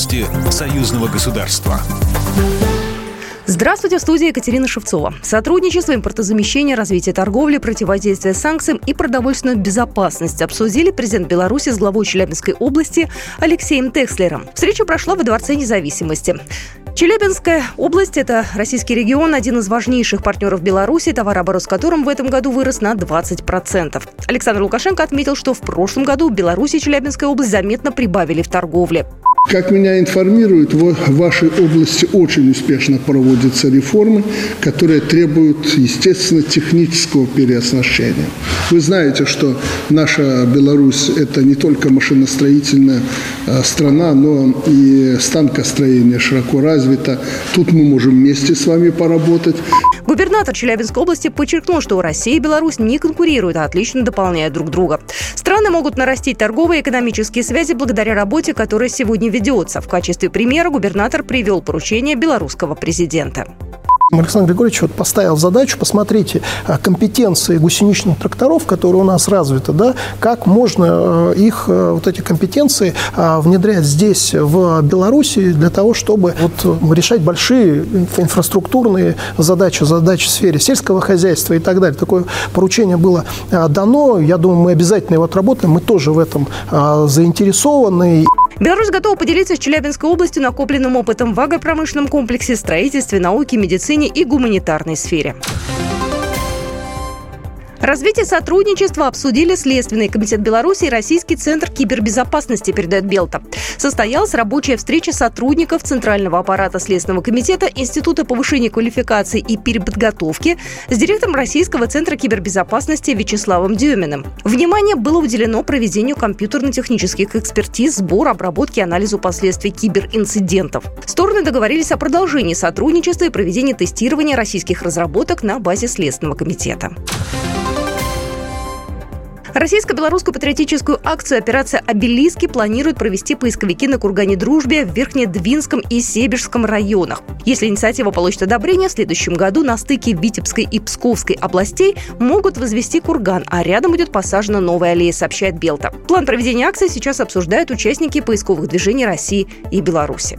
Новости союзного государства. Здравствуйте, в студии Екатерина Шевцова. Сотрудничество, импортозамещение, развитие торговли, противодействие санкциям и продовольственную безопасность обсудили президент Беларуси с главой Челябинской области Алексеем Текслером. Встреча прошла во Дворце независимости. Челябинская область – это российский регион, один из важнейших партнеров Беларуси, товарооборот с которым в этом году вырос на 20%. Александр Лукашенко отметил, что в прошлом году в Беларуси и Челябинская область заметно прибавили в торговле. Как меня информируют, в вашей области очень успешно проводятся реформы, которые требуют, естественно, технического переоснащения. Вы знаете, что наша Беларусь – это не только машиностроительная страна, но и станкостроение широко развито. Тут мы можем вместе с вами поработать. Губернатор Челябинской области подчеркнул, что Россия и Беларусь не конкурируют, а отлично дополняют друг друга. Страны могут нарастить торговые и экономические связи благодаря работе, которая сегодня ведется. В качестве примера губернатор привел поручение белорусского президента. Александр Григорьевич вот поставил задачу, посмотрите, а, компетенции гусеничных тракторов, которые у нас развиты, да, как можно э, их, э, вот эти компетенции а, внедрять здесь, в Беларуси, для того, чтобы вот решать большие инфраструктурные задачи, задачи в сфере сельского хозяйства и так далее. Такое поручение было дано, я думаю, мы обязательно его отработаем, мы тоже в этом заинтересованы. Беларусь готова поделиться с Челябинской областью накопленным опытом в агропромышленном комплексе, строительстве, науке, медицине и гуманитарной сфере. Развитие сотрудничества обсудили Следственный комитет Беларуси и Российский центр кибербезопасности, передает Белта. Состоялась рабочая встреча сотрудников Центрального аппарата Следственного комитета Института повышения квалификации и переподготовки с директором Российского центра кибербезопасности Вячеславом Дюминым. Внимание было уделено проведению компьютерно-технических экспертиз, сбор, обработке и анализу последствий киберинцидентов. Стороны договорились о продолжении сотрудничества и проведении тестирования российских разработок на базе Следственного комитета. Российско-белорусскую патриотическую акцию «Операция Обелиски» планируют провести поисковики на кургане Дружбе в Верхнедвинском и Себежском районах. Если инициатива получит одобрение, в следующем году на стыке Витебской и Псковской областей могут возвести курган, а рядом будет посажена новая аллея, сообщает Белта. План проведения акции сейчас обсуждают участники поисковых движений России и Беларуси.